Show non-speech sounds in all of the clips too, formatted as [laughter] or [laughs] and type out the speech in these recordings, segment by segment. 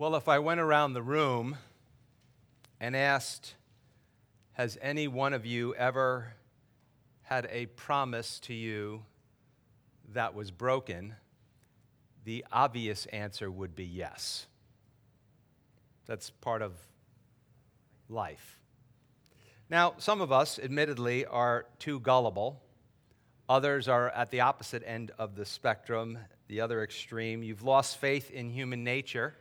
Well, if I went around the room and asked, Has any one of you ever had a promise to you that was broken? The obvious answer would be yes. That's part of life. Now, some of us, admittedly, are too gullible. Others are at the opposite end of the spectrum, the other extreme. You've lost faith in human nature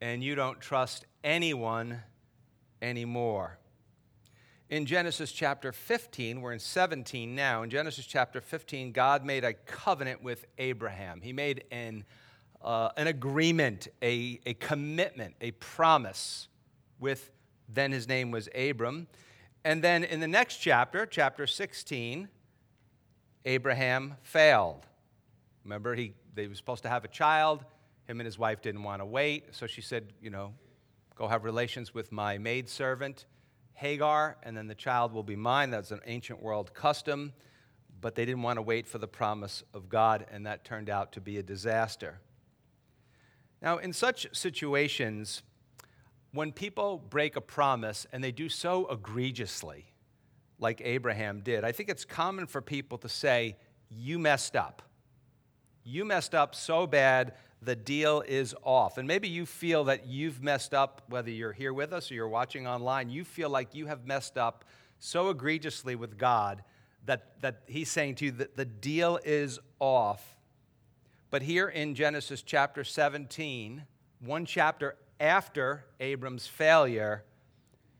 and you don't trust anyone anymore. In Genesis chapter 15, we're in 17 now. In Genesis chapter 15, God made a covenant with Abraham. He made an, uh, an agreement, a, a commitment, a promise with, then his name was Abram. And then in the next chapter, chapter 16, Abraham failed. Remember, he, they were supposed to have a child. Him and his wife didn't want to wait, so she said, You know, go have relations with my maidservant, Hagar, and then the child will be mine. That's an ancient world custom, but they didn't want to wait for the promise of God, and that turned out to be a disaster. Now, in such situations, when people break a promise and they do so egregiously, like Abraham did, I think it's common for people to say, You messed up. You messed up so bad the deal is off. And maybe you feel that you've messed up, whether you're here with us or you're watching online, you feel like you have messed up so egregiously with God that, that He's saying to you that the deal is off. But here in Genesis chapter 17, one chapter after Abram's failure,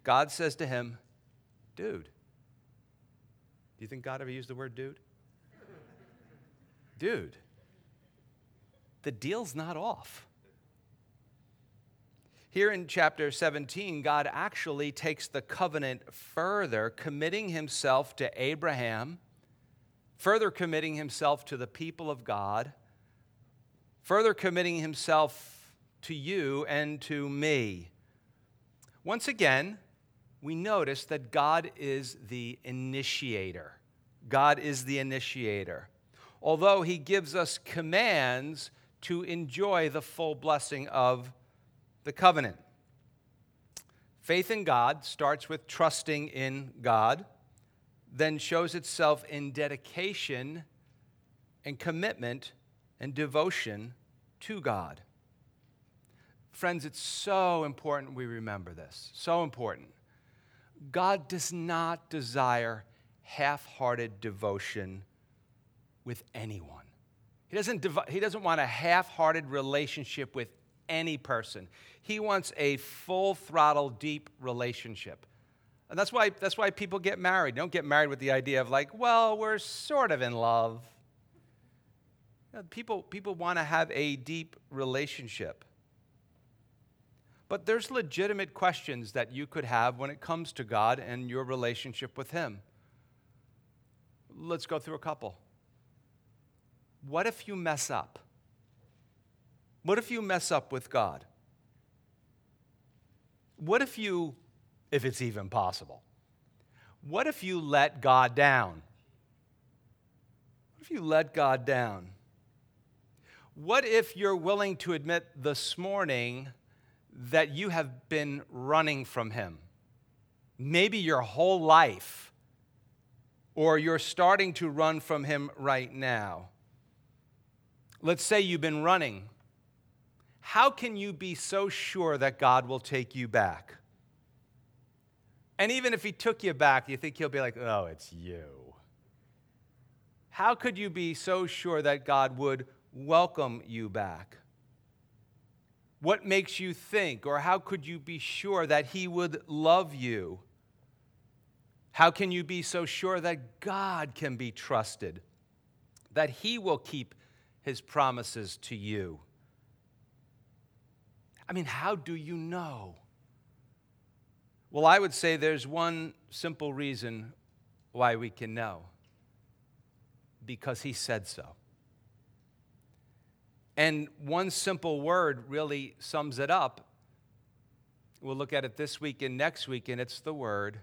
God says to him, Dude, do you think God ever used the word dude? [laughs] Dude the deal's not off. Here in chapter 17, God actually takes the covenant further, committing himself to Abraham, further committing himself to the people of God, further committing himself to you and to me. Once again, we notice that God is the initiator. God is the initiator. Although he gives us commands, to enjoy the full blessing of the covenant. Faith in God starts with trusting in God, then shows itself in dedication and commitment and devotion to God. Friends, it's so important we remember this. So important. God does not desire half hearted devotion with anyone. He doesn't, div- he doesn't want a half hearted relationship with any person. He wants a full throttle, deep relationship. And that's why, that's why people get married. Don't get married with the idea of, like, well, we're sort of in love. You know, people people want to have a deep relationship. But there's legitimate questions that you could have when it comes to God and your relationship with Him. Let's go through a couple. What if you mess up? What if you mess up with God? What if you, if it's even possible, what if you let God down? What if you let God down? What if you're willing to admit this morning that you have been running from Him? Maybe your whole life, or you're starting to run from Him right now. Let's say you've been running. How can you be so sure that God will take you back? And even if He took you back, you think He'll be like, oh, it's you. How could you be so sure that God would welcome you back? What makes you think, or how could you be sure that He would love you? How can you be so sure that God can be trusted, that He will keep his promises to you. I mean, how do you know? Well, I would say there's one simple reason why we can know because he said so. And one simple word really sums it up. We'll look at it this week and next week, and it's the word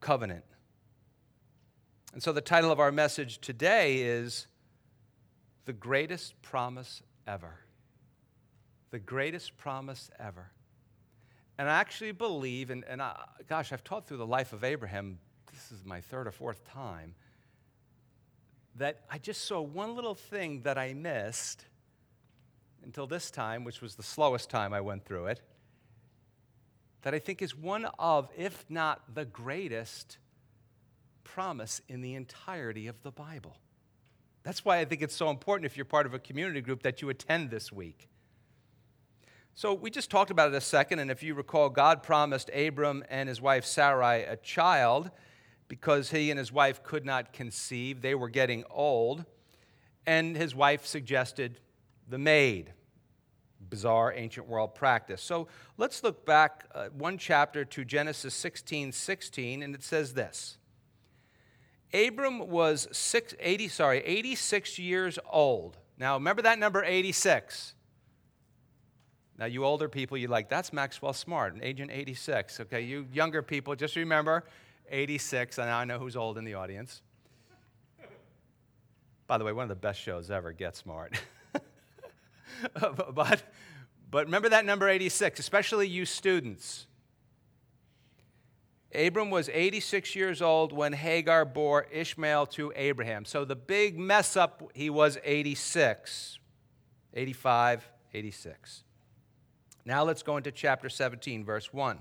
covenant. And so the title of our message today is the greatest promise ever. the greatest promise ever. And I actually believe, and, and I, gosh, I've taught through the life of Abraham, this is my third or fourth time, that I just saw one little thing that I missed until this time, which was the slowest time I went through it, that I think is one of, if not the greatest, promise in the entirety of the Bible. That's why I think it's so important if you're part of a community group that you attend this week. So we just talked about it a second, and if you recall, God promised Abram and his wife Sarai a child because he and his wife could not conceive. They were getting old, and his wife suggested the maid. Bizarre ancient world practice. So let's look back uh, one chapter to Genesis 16 16, and it says this Abram was six, 80, sorry, 86 years old. Now remember that number 86. Now, you older people, you're like, that's Maxwell Smart, an Agent 86. Okay, you younger people, just remember 86. And I know who's old in the audience. By the way, one of the best shows ever, Get Smart. [laughs] but, but remember that number 86, especially you students. Abram was 86 years old when Hagar bore Ishmael to Abraham. So the big mess up, he was 86, 85, 86. Now let's go into chapter 17, verse 1.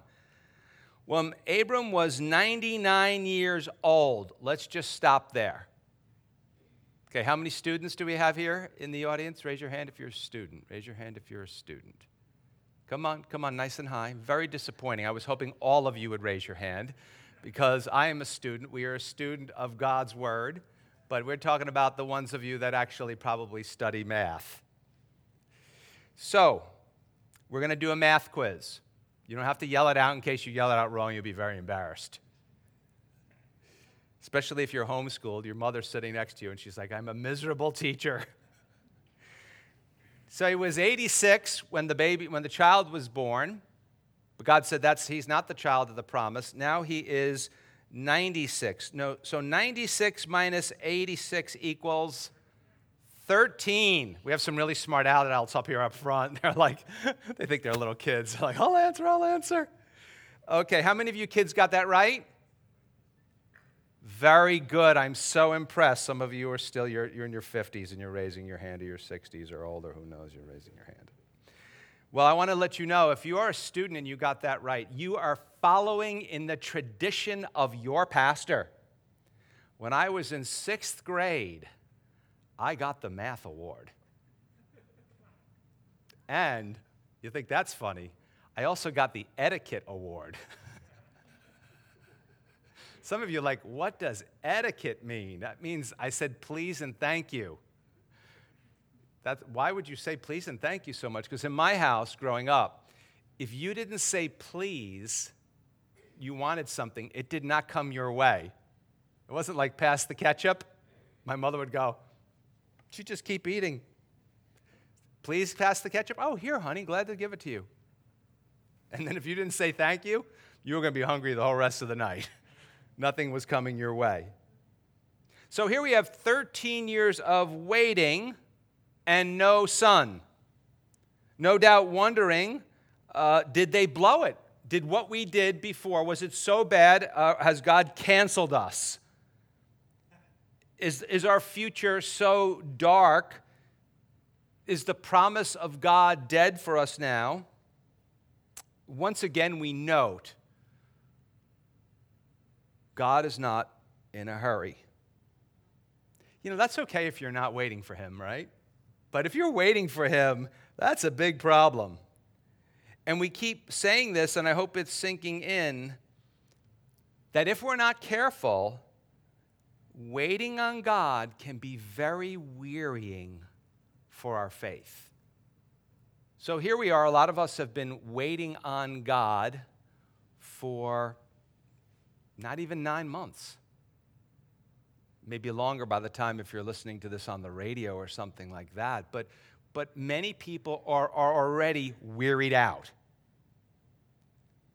When Abram was 99 years old, let's just stop there. Okay, how many students do we have here in the audience? Raise your hand if you're a student. Raise your hand if you're a student. Come on, come on, nice and high. Very disappointing. I was hoping all of you would raise your hand because I am a student. We are a student of God's Word, but we're talking about the ones of you that actually probably study math. So, we're going to do a math quiz. You don't have to yell it out in case you yell it out wrong, you'll be very embarrassed. Especially if you're homeschooled, your mother's sitting next to you and she's like, I'm a miserable teacher. [laughs] so he was 86 when the baby, when the child was born. But God said that's he's not the child of the promise. Now he is 96. No, so 96 minus 86 equals 13. We have some really smart adults up here up front. [laughs] They're like, [laughs] they think they're little kids. [laughs] They're like, I'll answer, I'll answer. Okay, how many of you kids got that right? Very good. I'm so impressed. Some of you are still, you're, you're in your 50s and you're raising your hand, or your 60s or older. Who knows? You're raising your hand. Well, I want to let you know if you are a student and you got that right, you are following in the tradition of your pastor. When I was in sixth grade, I got the math award. And you think that's funny, I also got the etiquette award. [laughs] Some of you are like, what does etiquette mean? That means I said please and thank you. That, why would you say please and thank you so much? Because in my house growing up, if you didn't say please, you wanted something, it did not come your way. It wasn't like pass the ketchup. My mother would go, you just keep eating. Please pass the ketchup. Oh, here, honey, glad to give it to you. And then if you didn't say thank you, you were going to be hungry the whole rest of the night. [laughs] Nothing was coming your way. So here we have 13 years of waiting and no son. No doubt wondering, uh, did they blow it? Did what we did before, was it so bad? Uh, has God canceled us? Is, is our future so dark? Is the promise of God dead for us now? Once again, we note God is not in a hurry. You know, that's okay if you're not waiting for Him, right? But if you're waiting for Him, that's a big problem. And we keep saying this, and I hope it's sinking in that if we're not careful, waiting on God can be very wearying for our faith. So here we are, a lot of us have been waiting on God for not even nine months. Maybe longer by the time if you're listening to this on the radio or something like that. But, but many people are, are already wearied out.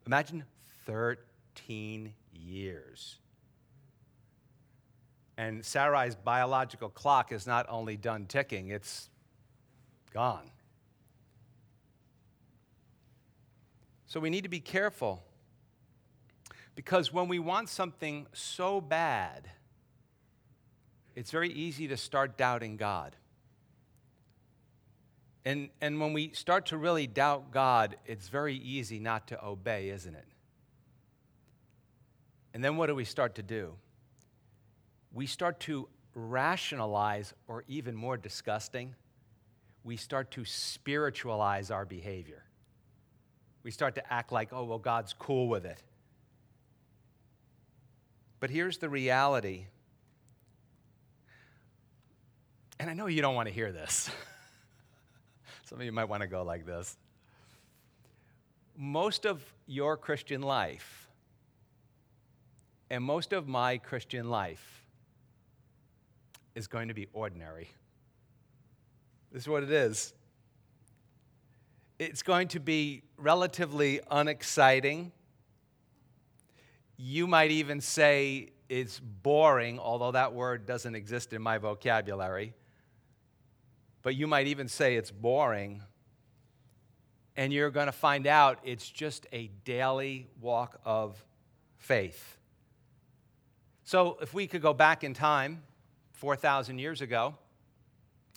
Imagine 13 years and Sarai's biological clock is not only done ticking, it's gone. So we need to be careful. Because when we want something so bad, it's very easy to start doubting God. And, and when we start to really doubt God, it's very easy not to obey, isn't it? And then what do we start to do? We start to rationalize, or even more disgusting, we start to spiritualize our behavior. We start to act like, oh, well, God's cool with it. But here's the reality. And I know you don't want to hear this. [laughs] Some of you might want to go like this. Most of your Christian life and most of my Christian life is going to be ordinary. This is what it is. It's going to be relatively unexciting. You might even say it's boring, although that word doesn't exist in my vocabulary. But you might even say it's boring. And you're going to find out it's just a daily walk of faith. So, if we could go back in time, 4,000 years ago,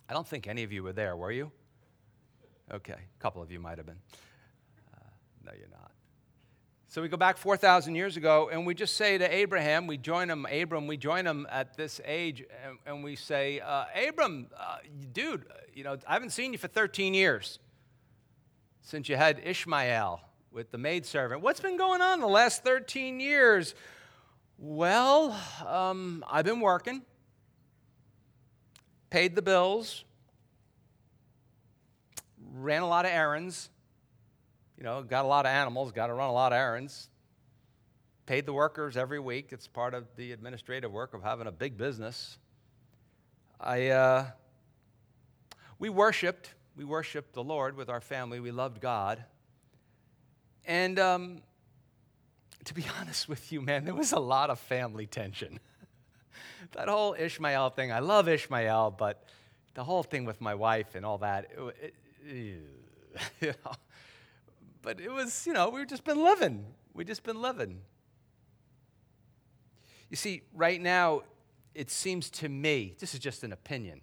I don't think any of you were there, were you? Okay, a couple of you might have been. Uh, no, you're not. So we go back 4,000 years ago, and we just say to Abraham, we join him, Abram, we join him at this age, and, and we say, uh, Abram, uh, dude, you know, I haven't seen you for 13 years since you had Ishmael with the maidservant. What's been going on the last 13 years? Well, um, I've been working, paid the bills, ran a lot of errands, you know, got a lot of animals, got to run a lot of errands, paid the workers every week. It's part of the administrative work of having a big business. I, uh, we worshiped. We worshiped the Lord with our family. We loved God. And um, to be [laughs] honest with you, man, there was a lot of family tension. [laughs] that whole Ishmael thing, I love Ishmael, but the whole thing with my wife and all that, it, it, [laughs] you know, but it was, you know, we've just been living. We've just been living. You see, right now, it seems to me, this is just an opinion,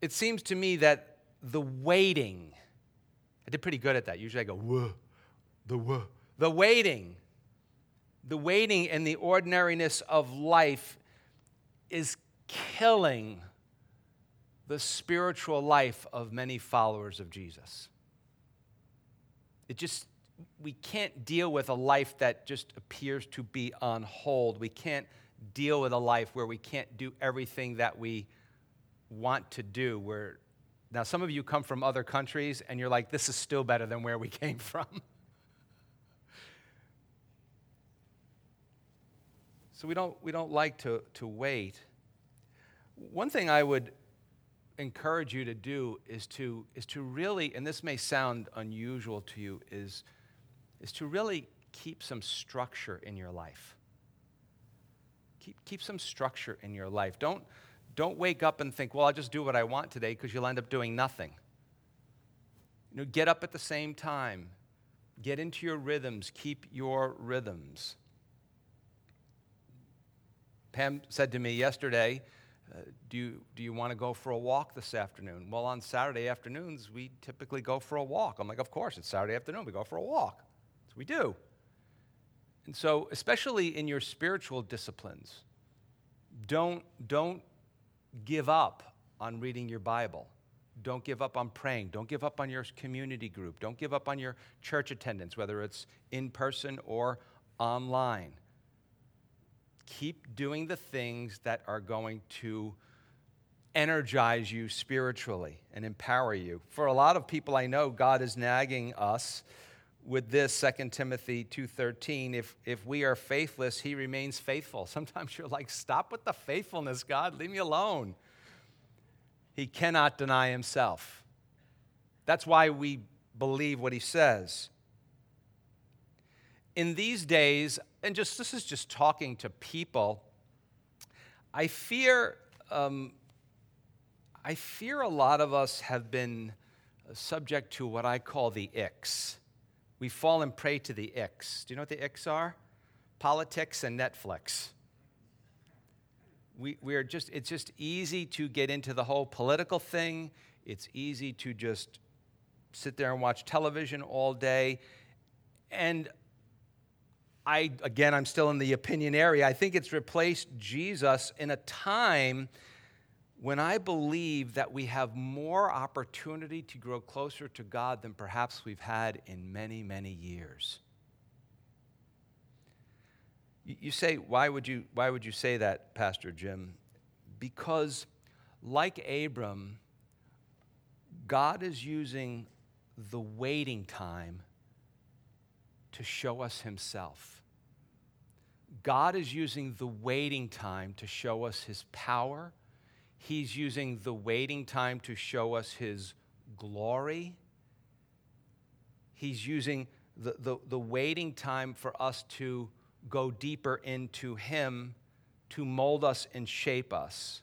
it seems to me that the waiting, I did pretty good at that. Usually I go, whoa, the whoa. The waiting, the waiting and the ordinariness of life is killing the spiritual life of many followers of Jesus. It just, we can't deal with a life that just appears to be on hold. We can't deal with a life where we can't do everything that we want to do. Where now some of you come from other countries and you're like, this is still better than where we [laughs] came from. so we don't we don't like to, to wait. One thing I would encourage you to do is to, is to really, and this may sound unusual to you, is, is to really keep some structure in your life. Keep, keep some structure in your life. Don't, don't wake up and think, well, I'll just do what I want today because you'll end up doing nothing. You know, get up at the same time. Get into your rhythms. Keep your rhythms. Pam said to me yesterday, uh, do, you, do you want to go for a walk this afternoon? Well, on Saturday afternoons, we typically go for a walk. I'm like, Of course, it's Saturday afternoon. We go for a walk. So we do. And so, especially in your spiritual disciplines, don't, don't give up on reading your Bible. Don't give up on praying. Don't give up on your community group. Don't give up on your church attendance, whether it's in person or online keep doing the things that are going to energize you spiritually and empower you. For a lot of people I know, God is nagging us with this 2 Timothy 2:13 if if we are faithless he remains faithful. [laughs] Sometimes you're like stop with the faithfulness God, leave me alone. He cannot deny himself. That's why we believe what he says. In these days, and just this is just talking to people, I fear, um, I fear a lot of us have been subject to what I call the icks. we fall and prey to the icks. Do you know what the icks are? Politics and Netflix. We, we are just, it's just easy to get into the whole political thing. It's easy to just sit there and watch television all day. And I, again, I'm still in the opinion area. I think it's replaced Jesus in a time when I believe that we have more opportunity to grow closer to God than perhaps we've had in many, many years. You say, why would you, why would you say that, Pastor Jim? Because, like Abram, God is using the waiting time to show us Himself. God is using the waiting time to show us His power. He's using the waiting time to show us His glory. He's using the, the, the waiting time for us to go deeper into Him, to mold us and shape us.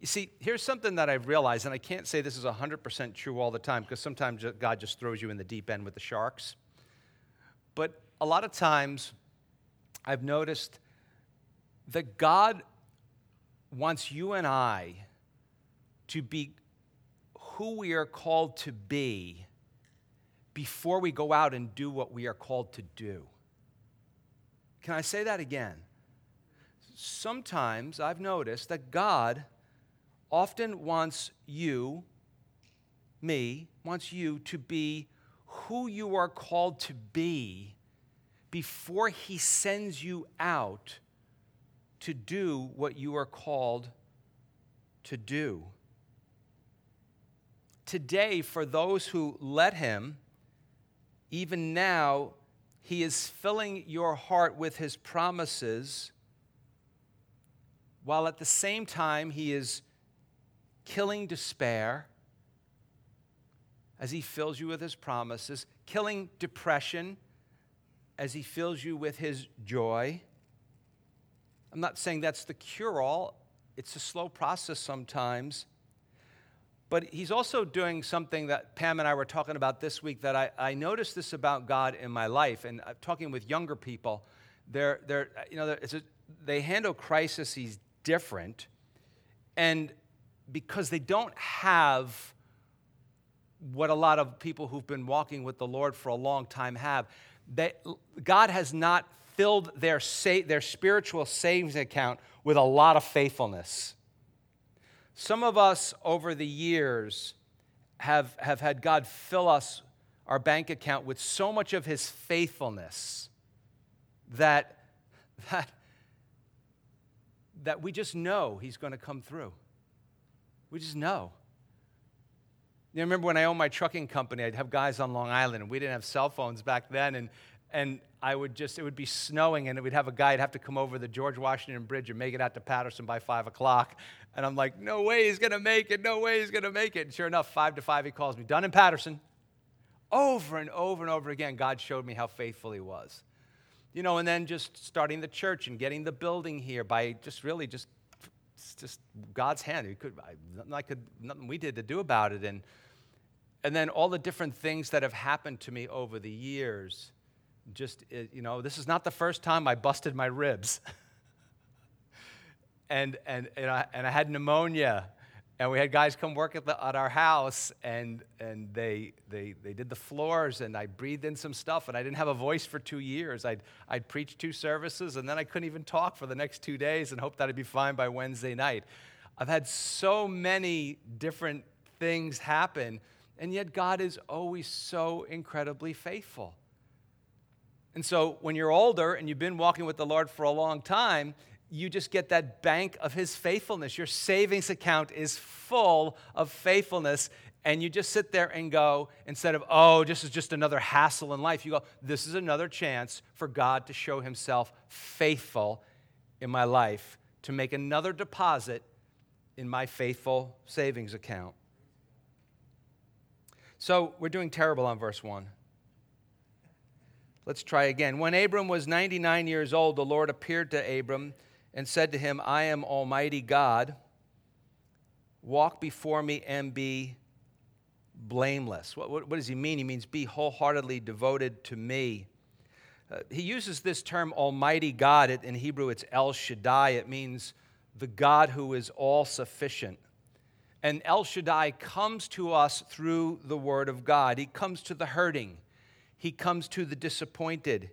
You see, here's something that I've realized, and I can't say this is 100% true all the time because sometimes God just throws you in the deep end with the sharks. But a lot of times, I've noticed that God wants you and I to be who we are called to be before we go out and do what we are called to do. Can I say that again? Sometimes I've noticed that God often wants you, me, wants you to be who you are called to be before He sends you out to do what you are called to do. Today, for those who let Him, even now, He is filling your heart with His promises, while at the same time, He is killing despair as He fills you with His promises, killing depression as He fills you with His joy. I'm not saying that's the cure all, it's a slow process sometimes. But he's also doing something that Pam and I were talking about this week that I, I noticed this about God in my life. And I'm talking with younger people, they're, they're, you know, a, they handle crises different. And because they don't have what a lot of people who've been walking with the Lord for a long time have, that God has not filled their, sa- their spiritual savings account with a lot of faithfulness. Some of us over the years have, have had God fill us, our bank account, with so much of his faithfulness that, that, that we just know he's going to come through. We just know. You remember when I owned my trucking company, I'd have guys on Long Island, and we didn't have cell phones back then, and, and I would just, it would be snowing, and we'd have a guy, would have to come over the George Washington Bridge and make it out to Paterson by 5 o'clock. And I'm like, no way he's going to make it, no way he's going to make it. And sure enough, 5 to 5, he calls me, done in Paterson. Over and over and over again, God showed me how faithful he was. You know, and then just starting the church and getting the building here by just really just, just God's hand. He could, nothing I could, nothing we did to do about it. And, and then all the different things that have happened to me over the years. Just, uh, you know, this is not the first time I busted my ribs. [laughs] and, and, and, I, and I had pneumonia. And we had guys come work at, the, at our house, and, and they, they, they did the floors, and I breathed in some stuff, and I didn't have a voice for two years. I'd, I'd preach two services, and then I couldn't even talk for the next two days and hoped that I'd be fine by Wednesday night. I've had so many different things happen and yet, God is always so incredibly faithful. And so, when you're older and you've been walking with the Lord for a long time, you just get that bank of His faithfulness. Your savings account is full of faithfulness. And you just sit there and go, instead of, oh, this is just another hassle in life, you go, this is another chance for God to show Himself faithful in my life, to make another deposit in my faithful savings account. So we're doing terrible on verse 1. Let's try again. When Abram was 99 years old, the Lord appeared to Abram and said to him, I am Almighty God. Walk before me and be blameless. What, what, what, does he mean? He means be wholeheartedly devoted to me. Uh, he uses this term Almighty God. in Hebrew, it's El Shaddai. It means the God who is all sufficient. And El Shaddai comes to us through the Word of God. He comes to the hurting, He comes to the disappointed,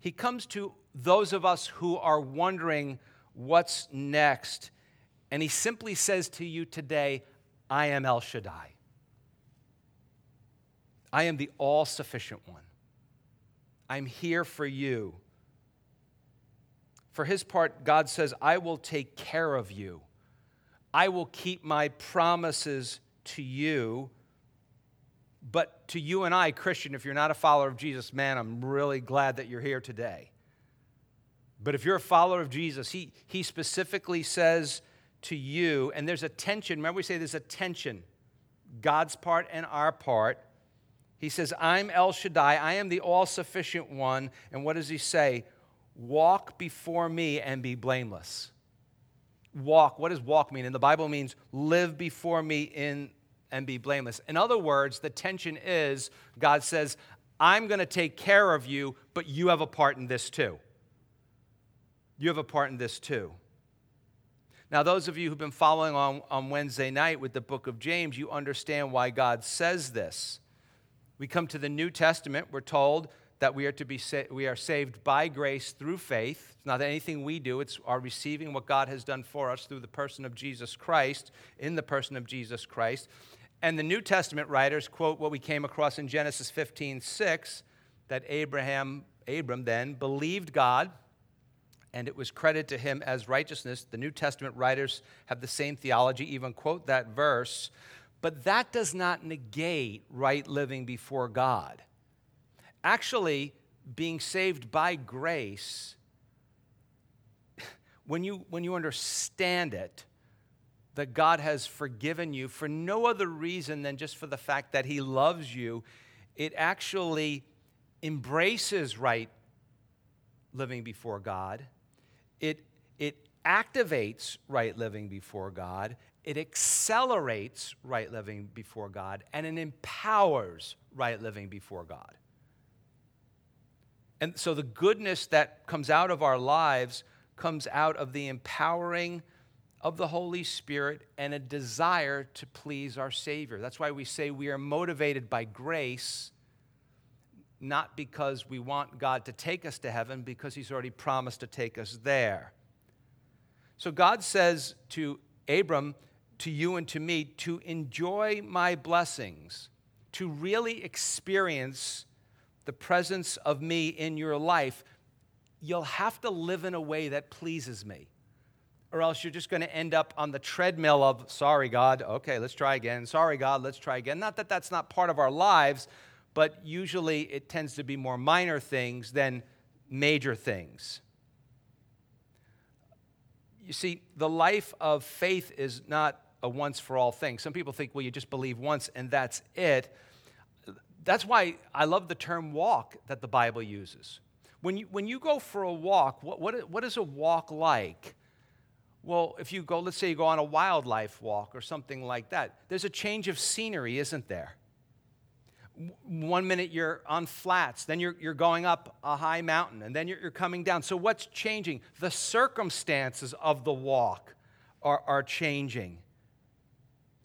He comes to those of us who are wondering what's next. And He simply says to you today, I am El Shaddai. I am the all sufficient one. I'm here for you. For his part, God says, I will take care of you. I will keep my promises to you. But to you and I, Christian, if you're not a follower of Jesus, man, I'm really glad that you're here today. But if you're a follower of Jesus, he, he specifically says to you, and there's a tension. Remember, we say there's a tension God's part and our part. He says, I'm El Shaddai, I am the all sufficient one. And what does he say? Walk before me and be blameless. Walk, what does walk mean? And the Bible means live before me in and be blameless. In other words, the tension is God says, I'm going to take care of you, but you have a part in this too. You have a part in this too. Now, those of you who've been following on, on Wednesday night with the book of James, you understand why God says this. We come to the New Testament, we're told that we are to be sa- we are saved by grace through faith. It's not anything we do, it's our receiving what God has done for us through the person of Jesus Christ, in the person of Jesus Christ. And the New Testament writers quote what we came across in Genesis 15, 6, that Abraham, Abram then believed God, and it was credited to him as righteousness. The New Testament writers have the same theology, even quote that verse. But that does not negate right living before God. Actually, being saved by grace, when you, when you understand it, that God has forgiven you for no other reason than just for the fact that He loves you, it actually embraces right living before God. It, it activates right living before God it accelerates right living before God and it empowers right living before God. And so the goodness that comes out of our lives comes out of the empowering of the Holy Spirit and a desire to please our Savior. That's why we say we are motivated by grace, not because we want God to take us to heaven, because He's already promised to take us there. So God says to Abram, to you and to me to enjoy my blessings, to really experience the presence of me in your life, you'll have to live in a way that pleases me. Or else you're just going to end up on the treadmill of, sorry, God, okay, let's try again. Sorry, God, let's try again. Not that that's not part of our lives, but usually it tends to be more minor things than major things. You see, the life of faith is not a once for all thing. Some people think, well, you just believe once and that's it. That's why I love the term walk that the Bible uses. When you, when you go for a walk, what, what, what is a walk like? Well, if you go, let's say you go on a wildlife walk or something like that, there's a change of scenery, isn't there? One minute you're on flats, then you're, you're going up a high mountain, and then you're, you're coming down. So, what's changing? The circumstances of the walk are, are changing.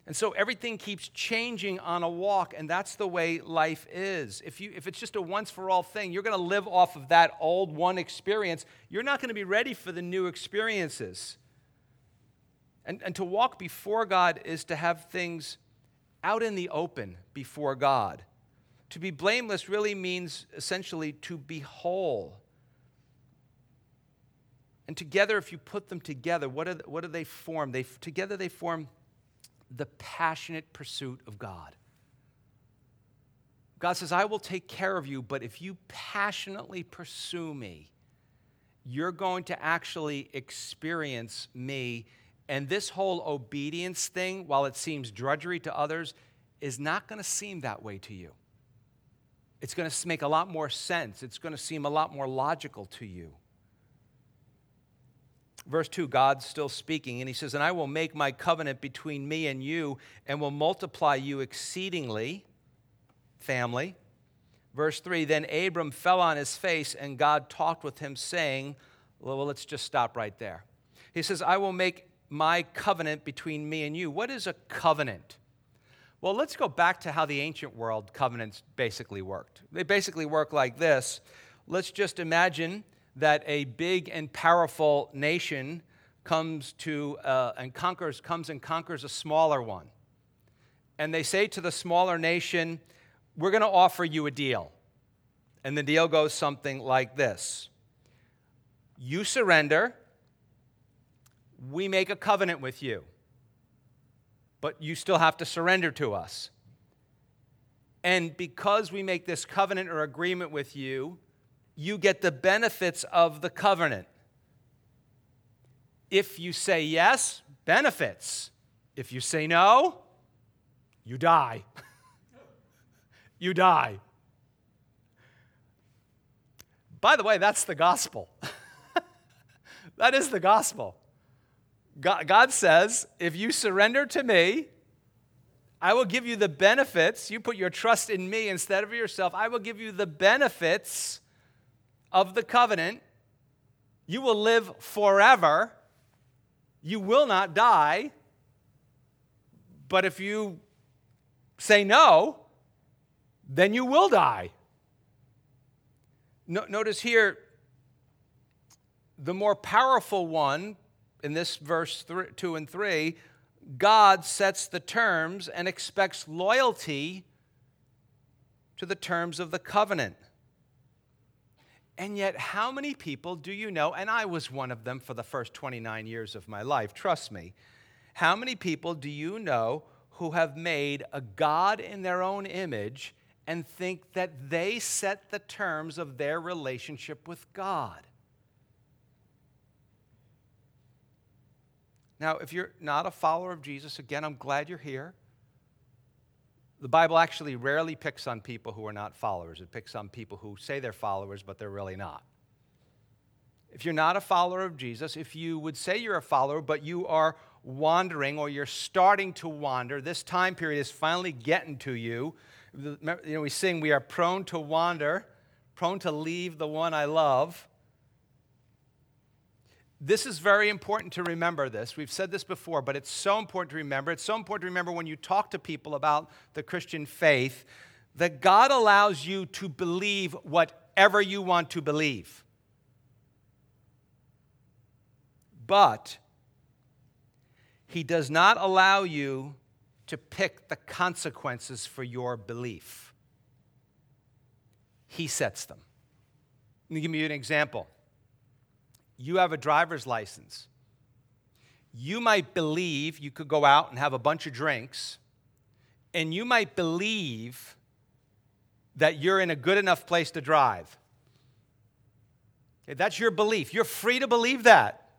And so everything keeps changing on a walk, and that's the way life is. If, you, if it's just a once for all thing, you're going to live off of that old one experience. You're not going to be ready for the new experiences. And, and to walk before God is to have things out in the open before God. To be blameless really means essentially to be whole. And together, if you put them together, what, are, what do they form? They, together, they form the passionate pursuit of God. God says, I will take care of you, but if you passionately pursue me, you're going to actually experience me. And this whole obedience thing, while it seems drudgery to others, is not going to seem that way to you. It's going to make a lot more sense. It's going to seem a lot more logical to you. Verse 2, God's still speaking, and he says, And I will make my covenant between me and you, and will multiply you exceedingly, family. Verse 3, Then Abram fell on his face, and God talked with him, saying, Well, let's just stop right there. He says, I will make my covenant between me and you. What is a covenant? Well, let's go back to how the ancient world covenants basically worked. They basically work like this. Let's just imagine that a big and powerful nation comes to uh, and conquers comes and conquers a smaller one. And they say to the smaller nation, "We're going to offer you a deal." And the deal goes something like this. You surrender, we make a covenant with you but you still have to surrender to us. And because we make this covenant or agreement with you, you get the benefits of the covenant. If you say yes, benefits. If you say no, you die. [laughs] you die. By the way, that's the gospel. [laughs] that is the gospel. God, says, if you surrender to me, I will give you the benefits. You put your trust in me instead of yourself. I will give you the benefits of the covenant. You will live forever. You will not die. But if you say no, then you will die. No, notice here, the more powerful one in this verse three, 2 and 3, God sets the terms and expects loyalty to the terms of the covenant. And yet, how many people do you know? And I was one of them for the first 29 years of my life, trust me. How many people do you know who have made a God in their own image and think that they set the terms of their relationship with God? Now, if you're not a follower of Jesus, again, I'm glad you're here. The Bible actually rarely picks on people who are not followers. It picks on people who say they're followers, but they're really not. If you're not a follower of Jesus, if you would say you're a follower, but you are wandering or you're starting to wander, this time period is finally getting to you. You know, we sing, we are prone to wander, prone to leave the one I love. This is very important to remember this. We've said this before, but it's so important to remember. It's so important to remember when you talk to people about the Christian faith that God allows you to believe whatever you want to believe. But He does not allow you to pick the consequences for your belief. He sets them. Let me give you an example you have a driver's license. You might believe you could go out and have a bunch of drinks, and you might believe that you're in a good enough place to drive. Okay, that's your belief. You're free to believe that.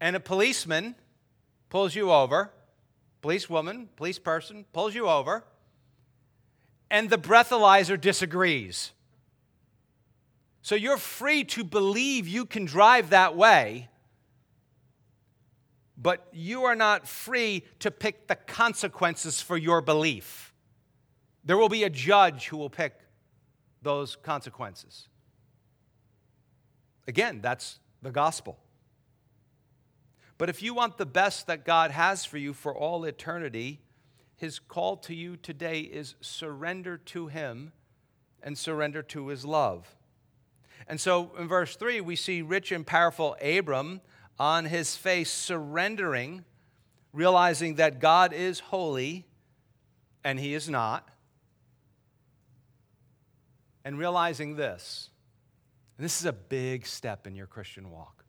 And a policeman pulls you over, policewoman, police person pulls you over, and the breathalyzer disagrees. So you're free to believe you can drive that way, but you are not free to pick the consequences for your belief. There will be a judge who will pick those consequences. Again, that's the gospel. But if you want the best that God has for you for all eternity, his call to you today is surrender to him and surrender to his love. And so in verse 3, we see rich and powerful Abram on his face surrendering, realizing that God is holy and he is not, and realizing this. And this is a big step in your Christian walk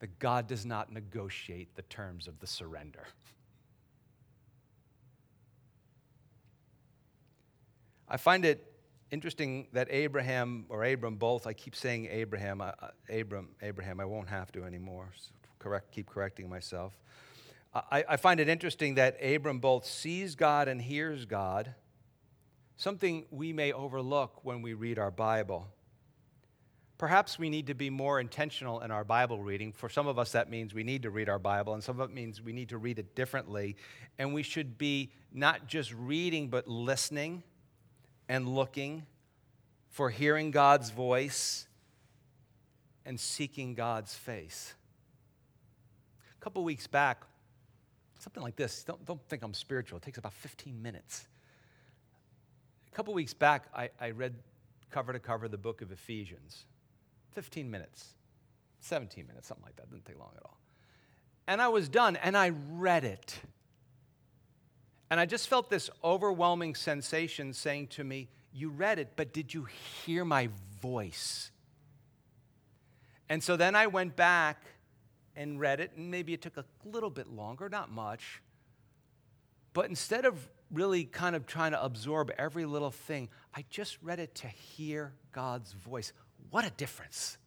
that God does not negotiate the terms of the surrender. [laughs] I find it interesting that Abraham or Abram both, I keep saying Abraham, uh, Abram, Abraham, I won't have to anymore. So correct, keep correcting myself. I, I find it interesting that Abram both sees God and hears God, something we may overlook when we read our Bible. Perhaps we need to be more intentional in our Bible reading. For some of us, that means we need to read our Bible, and some of it means we need to read it differently. And we should be not just reading, but listening and looking for hearing God's voice and seeking God's face. A couple weeks back, something like this. Don't, don't think I'm spiritual. It takes about 15 minutes. A couple weeks back, I, I read cover to cover the book of Ephesians. 15 minutes, 17 minutes, something like that. Didn't take long at all. And I was done, and I read it. And I just felt this overwhelming sensation saying to me, You read it, but did you hear my voice? And so then I went back and read it, and maybe it took a little bit longer, not much. But instead of really kind of trying to absorb every little thing, I just read it to hear God's voice. What a difference!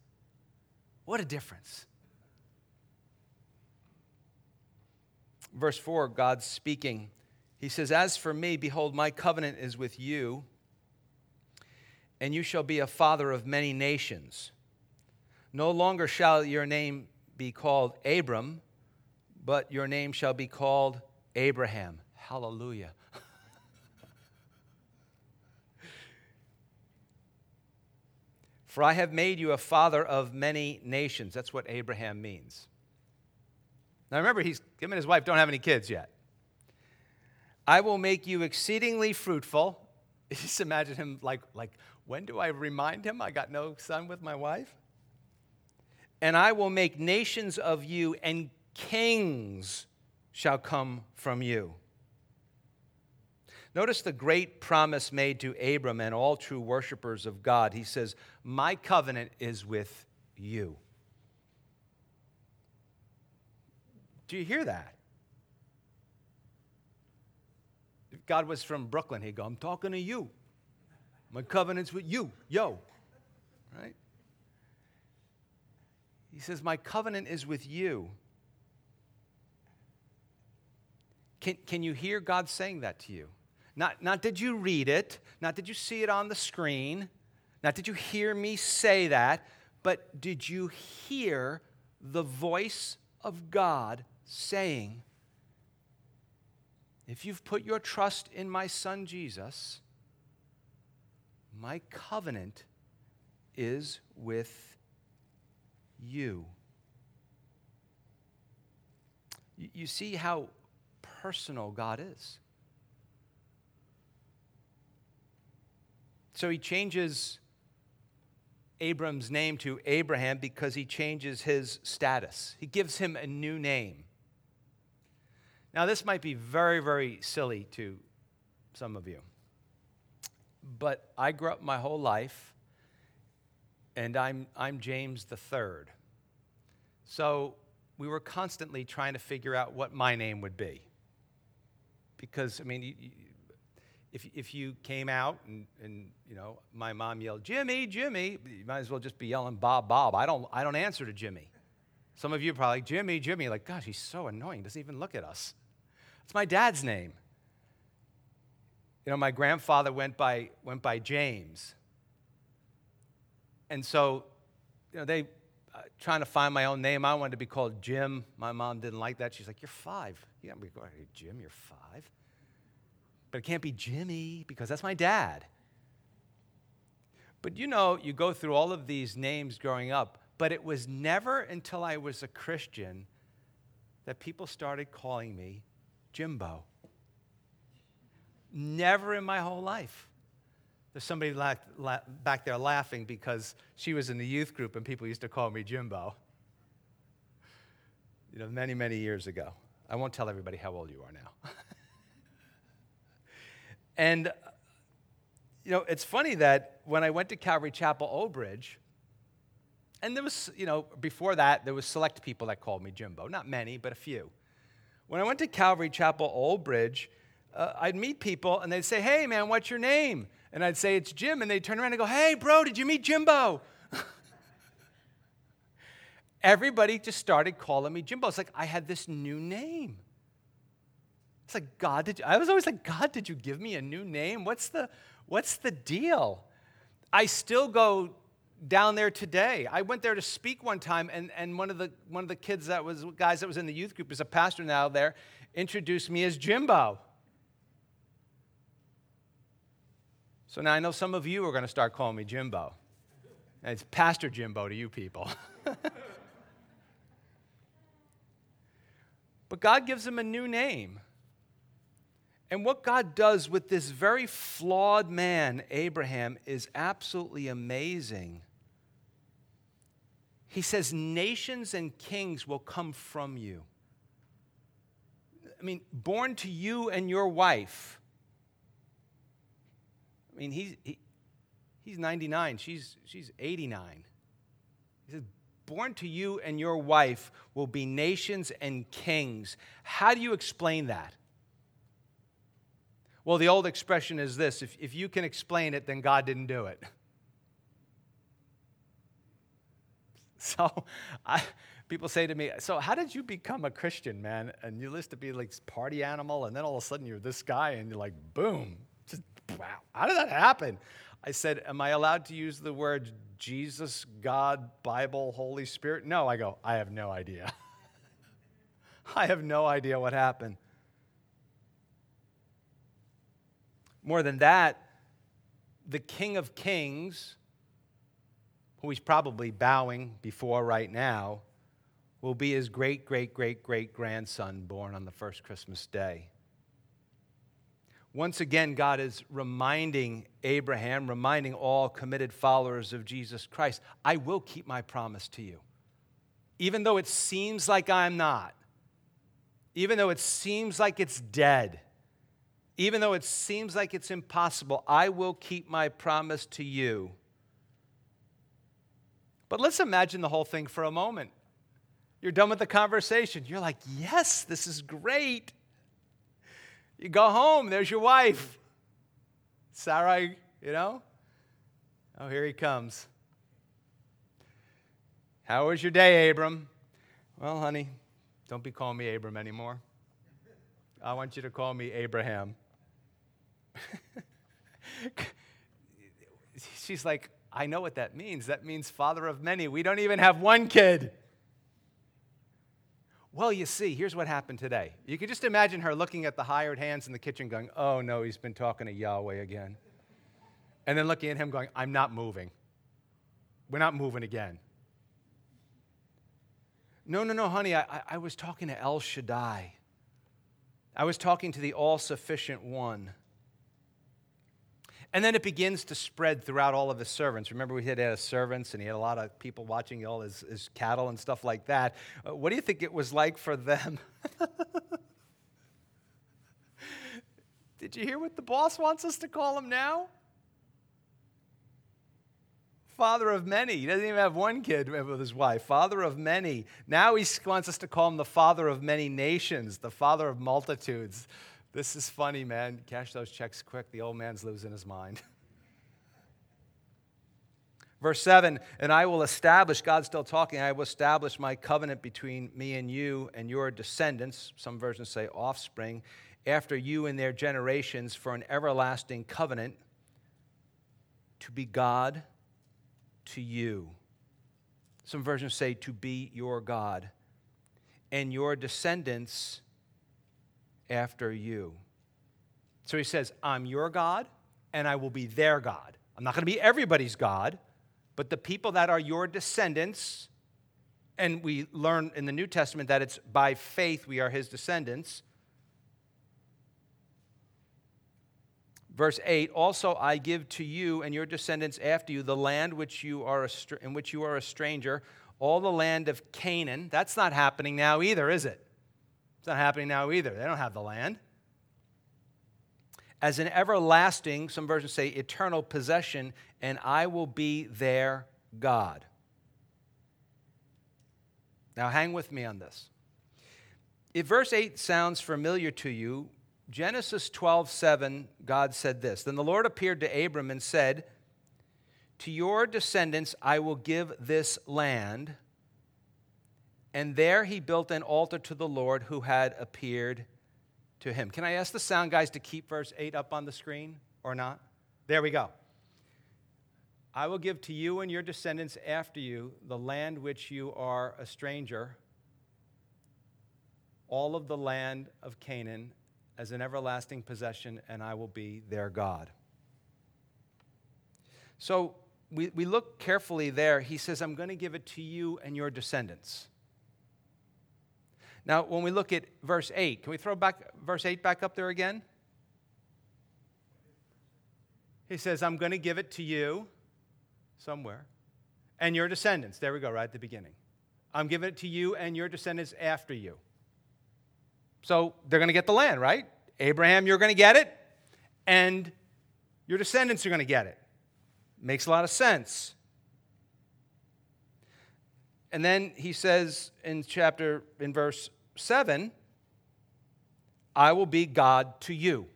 What a difference. Verse 4, God's speaking. He says, As for me, behold, my covenant is with you, and you shall be a father of many nations. No longer shall your name be called Abram, but your name shall be called Abraham. Hallelujah. [laughs] For I have made you a father of many nations. That's what Abraham means. Now remember, he's, him and his wife don't have any kids yet. I will make you exceedingly fruitful. [laughs] Just imagine him like, like, when do I remind him I got no son with my wife? And I will make nations of you, and kings shall come from you. Notice the great promise made to Abram and all true worshipers of God. He says, My covenant is with you. Do you hear that? If God was from Brooklyn, he'd go, I'm talking to you. My covenant's with you. Yo. Right? He says, My covenant is with you. Can, can you hear God saying that to you? Not, not did you read it, not did you see it on the screen, not did you hear me say that, but did you hear the voice of God saying, If you've put your trust in my son Jesus, my covenant is with you. You see how personal God is. So he changes Abram's name to Abraham because he changes his status. He gives him a new name. Now, this might be very, very silly to some of you, but I grew up my whole life, and I'm, I'm James the third. So we were constantly trying to figure out what my name would be. Because, I mean, you, if, if you came out and, and, you know, my mom yelled, Jimmy, Jimmy, you might as well just be yelling Bob, Bob. I don't, I don't answer to Jimmy. Some of you are probably, Jimmy, Jimmy, like, gosh, he's so annoying, doesn't even look at us. It's my dad's name. You know, my grandfather went by, went by James. And so, you know, they, uh, trying to find my own name, I wanted to be called Jim. My mom didn't like that. She's like, You're five. You can't be called Jim, you're five but it can't be Jimmy because that's my dad. But you know, you go through all of these names growing up, but it was never until I was a Christian that people started calling me Jimbo. Never in my whole life. There's somebody la- la- back there laughing because she was in the youth group and people used to call me Jimbo. You know, many, many years ago. I won't tell everybody how old you are now. [laughs] And, uh, you know, it's funny that when I went to Calvary Chapel, Old Bridge, and there was, you know, before that, there was select people that called me Jimbo. Not many, but a few. When I went to Calvary Chapel, Old Bridge, uh, I'd meet people and they'd say, Hey, man, what's your name? And I'd say, It's Jim. And they'd turn around and go, Hey, bro, did you meet Jimbo? [laughs] Everybody just started calling me Jimbo. It's like I had this new name. It's like, God, did you, I was always like, God, did you give me a new name? What's the, what's the deal? I still go down there today. I went there to speak one time, and, and one, of the, one of the kids that was, guys that was in the youth group, is a pastor now there, introduced me as Jimbo. So now I know some of you are going to start calling me Jimbo. And it's Pastor Jimbo to you people. [laughs] but God gives him a new name. And what God does with this very flawed man, Abraham, is absolutely amazing. He says, Nations and kings will come from you. I mean, born to you and your wife. I mean, he's, he, he's 99, she's, she's 89. He says, Born to you and your wife will be nations and kings. How do you explain that? Well, the old expression is this if, if you can explain it, then God didn't do it. [laughs] [laughs] So I, people say to me, So how did you become a Christian, man? And you used to be like party animal, and then all of a sudden you're this guy, and you're like, boom. Just wow. How did that happen? I said, Am I allowed to use the word Jesus, God, Bible, Holy Spirit? No, I go, I have no idea. [laughs] I have no idea what happened. More than that, the King of Kings, who he's probably bowing before right now, will be his great, great, great, great grandson born on the first Christmas day. Once again, God is reminding Abraham, reminding all committed followers of Jesus Christ, I will keep my promise to you. Even though it seems like I'm not, even though it seems like it's dead, even though it seems like it's impossible, I will keep my promise to you. But let's imagine the whole thing for a moment. You're done with the conversation. You're like, yes, this is great. You go home, there's your wife. Sarai, you know? Oh, here he comes. How was your day, Abram? Well, honey, don't be calling me Abram anymore. I want you to call me Abraham. [laughs] She's like, I know what that means. That means father of many. We don't even have one kid. Well, you see, here's what happened today. You can just imagine her looking at the hired hands in the kitchen going, Oh no, he's been talking to Yahweh again. And then looking at him going, I'm not moving. We're not moving again. No, no, no, honey, I, I was talking to El Shaddai. I was talking to the all sufficient one. And then it begins to spread throughout all of his servants. Remember, we had, had servants and he had a lot of people watching all his, his cattle and stuff like that. Uh, what do you think it was like for them? [laughs] Did you hear what the boss wants us to call him now? Father of many. He doesn't even have one kid with his wife. Father of many. Now he wants us to call him the father of many nations, the father of multitudes. This is funny, man. Cash those checks quick. The old man's losing his mind. [laughs] Verse 7 And I will establish, God's still talking, I will establish my covenant between me and you and your descendants. Some versions say offspring, after you and their generations for an everlasting covenant to be God to you. Some versions say to be your God and your descendants after you. So he says, I'm your God, and I will be their God. I'm not going to be everybody's God, but the people that are your descendants, and we learn in the New Testament that it's by faith we are his descendants. Verse 8 Also I give to you and your descendants after you the land which you are in which you are a stranger, all the land of Canaan. That's not happening now either, is it? It's not happening now either. They don't have the land. As an everlasting, some versions say eternal possession, and I will be their God. Now, hang with me on this. If verse 8 sounds familiar to you, Genesis 12, 7, God said this Then the Lord appeared to Abram and said, To your descendants I will give this land and there he built an altar to the Lord who had appeared to him. Can I ask the sound guys to keep verse 8 up on the screen or not? There we go. I will give to you and your descendants after you the land which you are a stranger, all of the land of Canaan as an everlasting possession, and I will be their God. So we, we look carefully there. He says, I'm going to give it to you and your descendants. Now, when we look at verse 8, can we throw back verse 8 back up there again? He says, I'm going to give it to you somewhere and your descendants. There we go, right at the beginning. I'm giving it to you and your descendants after you. So they're going to get the land, right? Abraham, you're going to get it, and your descendants are going to get it. Makes a lot of sense. And then he says in chapter, in verse 7, I will be God to you.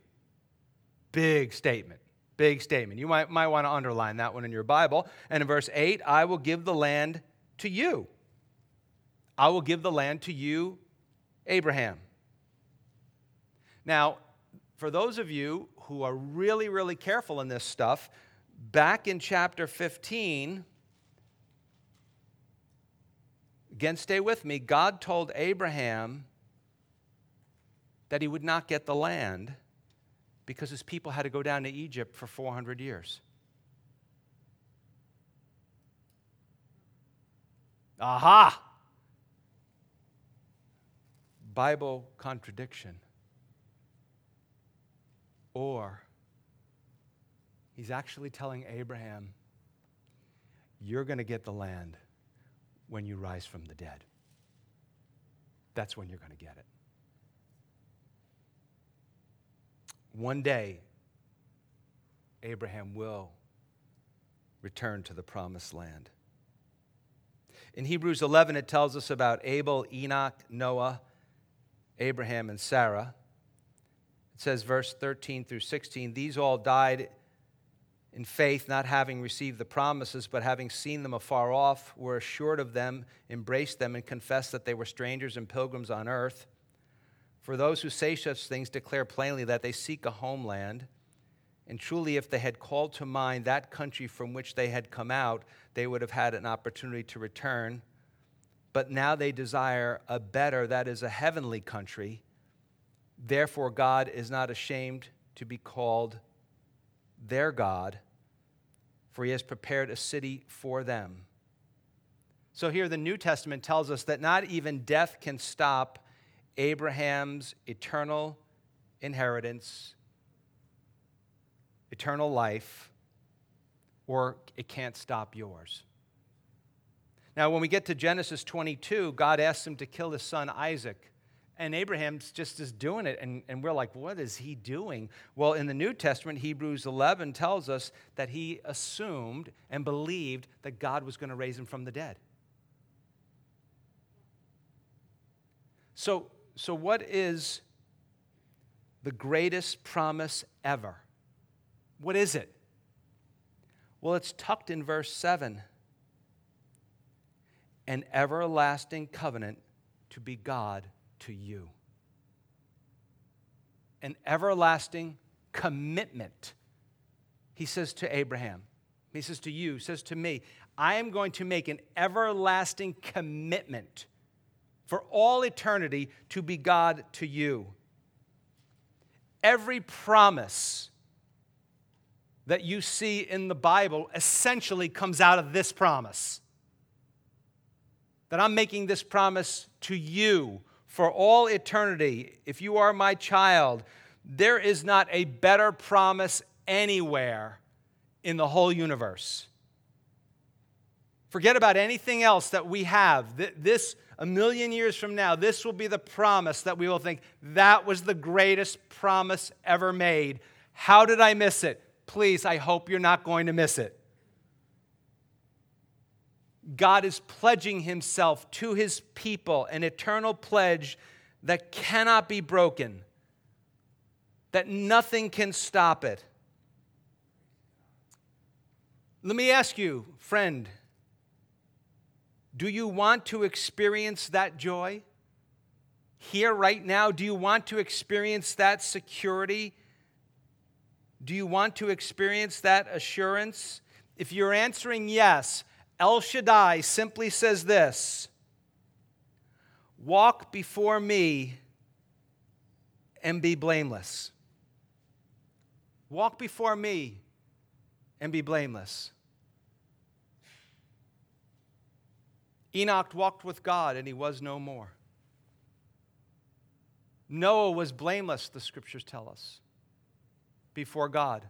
Big statement. Big statement. You might, might want to underline that one in your Bible. And in verse 8, I will give the land to you. I will give the land to you, Abraham. Now, for those of you who are really, really careful in this stuff, back in chapter 15, again, stay with me, God told Abraham that he would not get the land because his people had to go down to Egypt for 400 years. Aha! Bible contradiction. Or he's actually telling Abraham, You're going to get the land when you rise from the dead. That's when you're going to get it. One day, Abraham will return to the promised land. In Hebrews 11, it tells us about Abel, Enoch, Noah, Abraham, and Sarah. It says, verse 13 through 16, these all died in faith, not having received the promises, but having seen them afar off, were assured of them, embraced them, and confessed that they were strangers and pilgrims on earth. For those who say such things declare plainly that they seek a homeland. And truly, if they had called to mind that country from which they had come out, they would have had an opportunity to return. But now they desire a better, that is, a heavenly country. Therefore, God is not ashamed to be called their God, for he has prepared a city for them. So, here the New Testament tells us that not even death can stop Abraham's eternal inheritance, eternal life, or it can't stop yours. Now, when we get to Genesis 22, God asks him to kill his son Isaac. And Abraham's just is doing it, and, and we're like, what is he doing? Well, in the New Testament, Hebrews 11 tells us that he assumed and believed that God was going to raise him from the dead. So, so what is the greatest promise ever? What is it? Well, it's tucked in verse 7 an everlasting covenant to be God to you. An everlasting commitment. He says to Abraham, he says to you, says to me, I am going to make an everlasting commitment for all eternity to be God to you. Every promise that you see in the Bible essentially comes out of this promise. That I'm making this promise to you for all eternity, if you are my child, there is not a better promise anywhere in the whole universe. Forget about anything else that we have. This, a million years from now, this will be the promise that we will think that was the greatest promise ever made. How did I miss it? Please, I hope you're not going to miss it. God is pledging himself to his people, an eternal pledge that cannot be broken, that nothing can stop it. Let me ask you, friend, do you want to experience that joy? Here, right now, do you want to experience that security? Do you want to experience that assurance? If you're answering yes, El Shaddai simply says this Walk before me and be blameless. Walk before me and be blameless. Enoch walked with God and he was no more. Noah was blameless, the scriptures tell us, before God.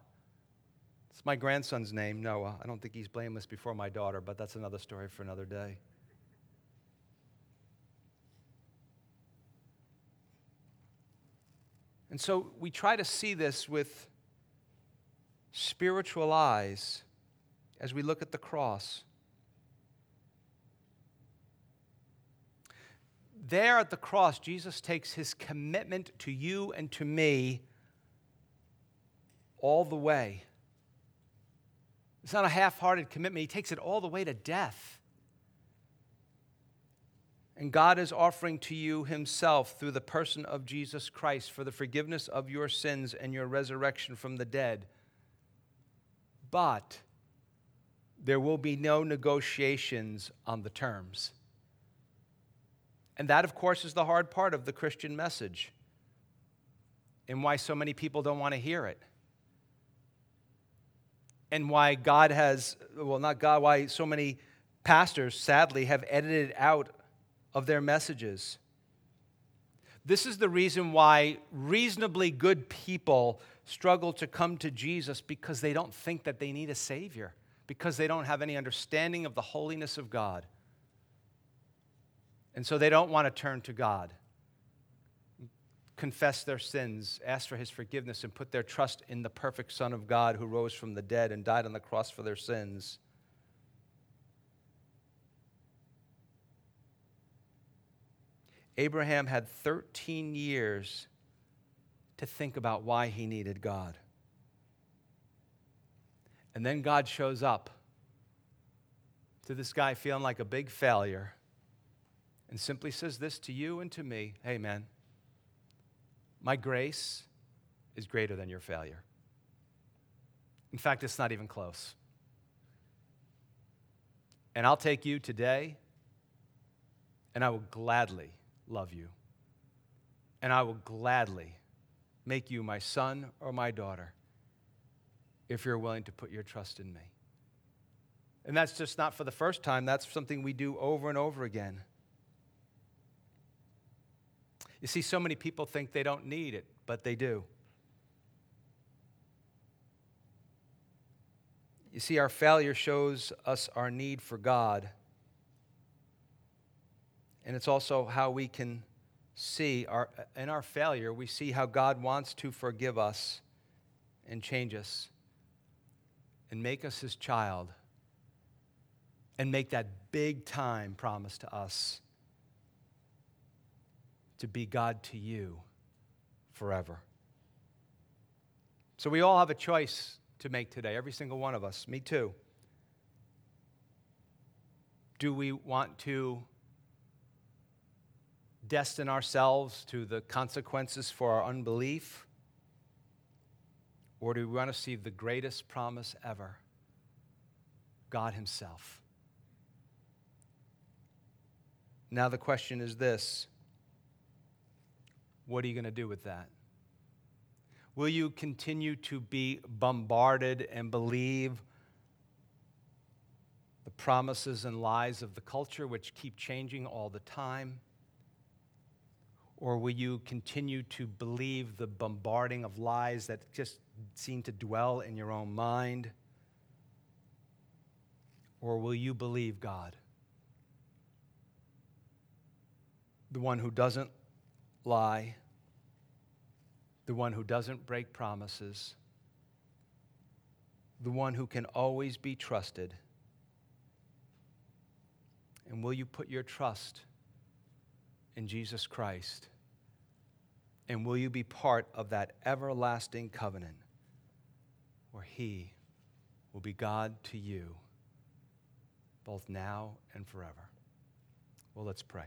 It's my grandson's name, Noah. I don't think he's blameless before my daughter, but that's another story for another day. And so we try to see this with spiritual eyes as we look at the cross. There at the cross, Jesus takes his commitment to you and to me all the way. It's not a half hearted commitment, he takes it all the way to death. And God is offering to you Himself through the person of Jesus Christ for the forgiveness of your sins and your resurrection from the dead. But there will be no negotiations on the terms. And that, of course, is the hard part of the Christian message and why so many people don't want to hear it. And why God has, well, not God, why so many pastors, sadly, have edited out of their messages. This is the reason why reasonably good people struggle to come to Jesus because they don't think that they need a Savior, because they don't have any understanding of the holiness of God. And so they don't want to turn to God, confess their sins, ask for his forgiveness, and put their trust in the perfect Son of God who rose from the dead and died on the cross for their sins. Abraham had 13 years to think about why he needed God. And then God shows up to this guy feeling like a big failure and simply says this to you and to me Hey, man, my grace is greater than your failure. In fact, it's not even close. And I'll take you today, and I will gladly love you. And I will gladly make you my son or my daughter if you're willing to put your trust in me. And that's just not for the first time, that's something we do over and over again. You see, so many people think they don't need it, but they do. You see, our failure shows us our need for God. And it's also how we can see our, in our failure, we see how God wants to forgive us and change us and make us his child and make that big time promise to us to be God to you forever. So we all have a choice to make today, every single one of us, me too. Do we want to destine ourselves to the consequences for our unbelief? Or do we want to see the greatest promise ever? God Himself. Now, the question is this what are you going to do with that? Will you continue to be bombarded and believe the promises and lies of the culture, which keep changing all the time? Or will you continue to believe the bombarding of lies that just seem to dwell in your own mind? Or will you believe God? The one who doesn't lie, the one who doesn't break promises, the one who can always be trusted. And will you put your trust in Jesus Christ? And will you be part of that everlasting covenant where He will be God to you, both now and forever? Well, let's pray.